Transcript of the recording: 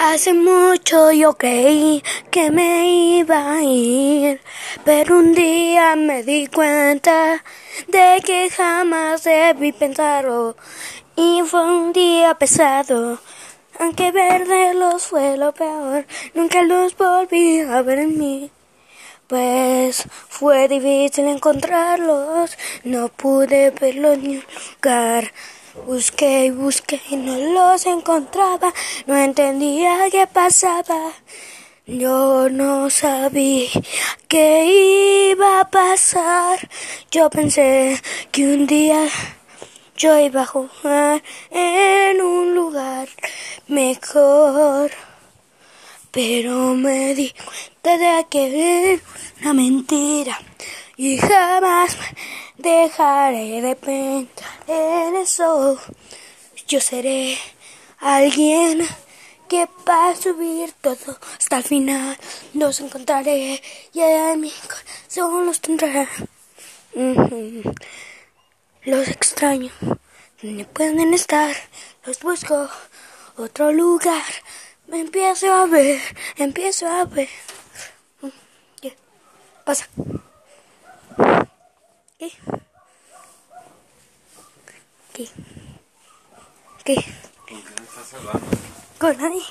Hace mucho yo creí que me iba a ir, pero un día me di cuenta de que jamás debí pensarlo y fue un día pesado. Aunque verlos fue lo peor, nunca los volví a ver en mí. Pues fue difícil encontrarlos, no pude verlos ni lugar. Busqué y busqué y no los encontraba, no entendía qué pasaba. Yo no sabía qué iba a pasar. Yo pensé que un día yo iba a jugar en un lugar mejor. Pero me di cuenta de que era una mentira y jamás dejaré de pensar en eso. Yo seré alguien que va a subir todo hasta el final. Los encontraré y en mi corazón los tendré. Los extraño, no pueden estar, los busco otro lugar. Me empiezo a ver, empiezo a ver. ¿Qué pasa? ¿Qué? ¿Qué? ¿Qué? ¿Con quién estás hablando? Con nadie.